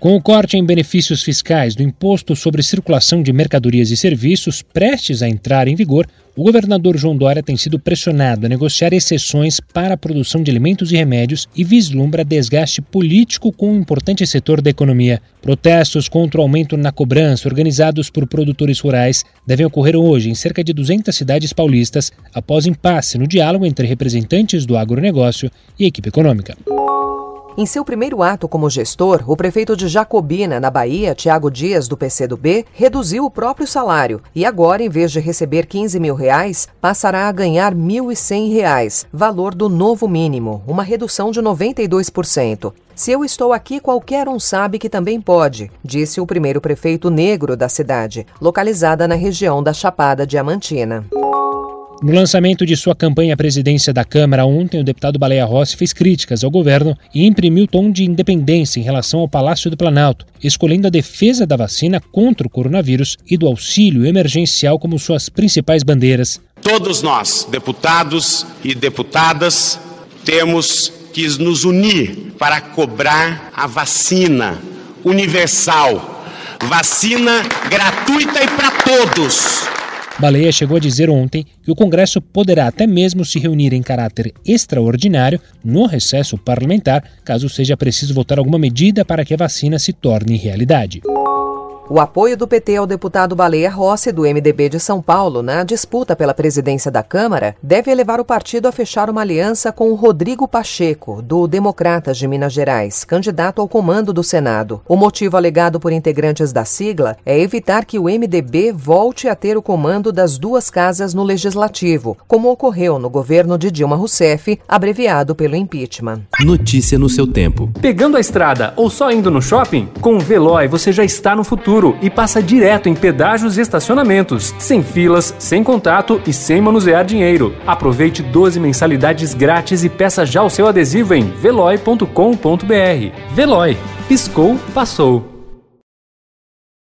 Com o corte em benefícios fiscais do Imposto sobre Circulação de Mercadorias e Serviços prestes a entrar em vigor, o governador João Dória tem sido pressionado a negociar exceções para a produção de alimentos e remédios e vislumbra desgaste político com um importante setor da economia. Protestos contra o aumento na cobrança, organizados por produtores rurais, devem ocorrer hoje em cerca de 200 cidades paulistas, após impasse no diálogo entre representantes do agronegócio e equipe econômica. Em seu primeiro ato como gestor, o prefeito de Jacobina, na Bahia, Tiago Dias, do PCdoB, reduziu o próprio salário e agora, em vez de receber 15 mil reais, passará a ganhar R$ 1.100, valor do novo mínimo, uma redução de 92%. Se eu estou aqui, qualquer um sabe que também pode, disse o primeiro prefeito negro da cidade, localizada na região da Chapada Diamantina. No lançamento de sua campanha à presidência da Câmara ontem, o deputado Baleia Rossi fez críticas ao governo e imprimiu tom de independência em relação ao Palácio do Planalto, escolhendo a defesa da vacina contra o coronavírus e do auxílio emergencial como suas principais bandeiras. Todos nós, deputados e deputadas, temos que nos unir para cobrar a vacina universal, vacina gratuita e para todos Baleia chegou a dizer ontem que o Congresso poderá até mesmo se reunir em caráter extraordinário no recesso parlamentar, caso seja preciso votar alguma medida para que a vacina se torne realidade. O apoio do PT ao deputado Baleia Rossi, do MDB de São Paulo, na disputa pela presidência da Câmara, deve levar o partido a fechar uma aliança com o Rodrigo Pacheco, do Democratas de Minas Gerais, candidato ao comando do Senado. O motivo alegado por integrantes da sigla é evitar que o MDB volte a ter o comando das duas casas no Legislativo, como ocorreu no governo de Dilma Rousseff, abreviado pelo impeachment. Notícia no seu tempo. Pegando a estrada ou só indo no shopping? Com o Veloy você já está no futuro seguro e passa direto em pedágios e estacionamentos, sem filas, sem contato e sem manusear dinheiro. Aproveite 12 mensalidades grátis e peça já o seu adesivo em veloi.com.br. Veloy. Piscou, passou.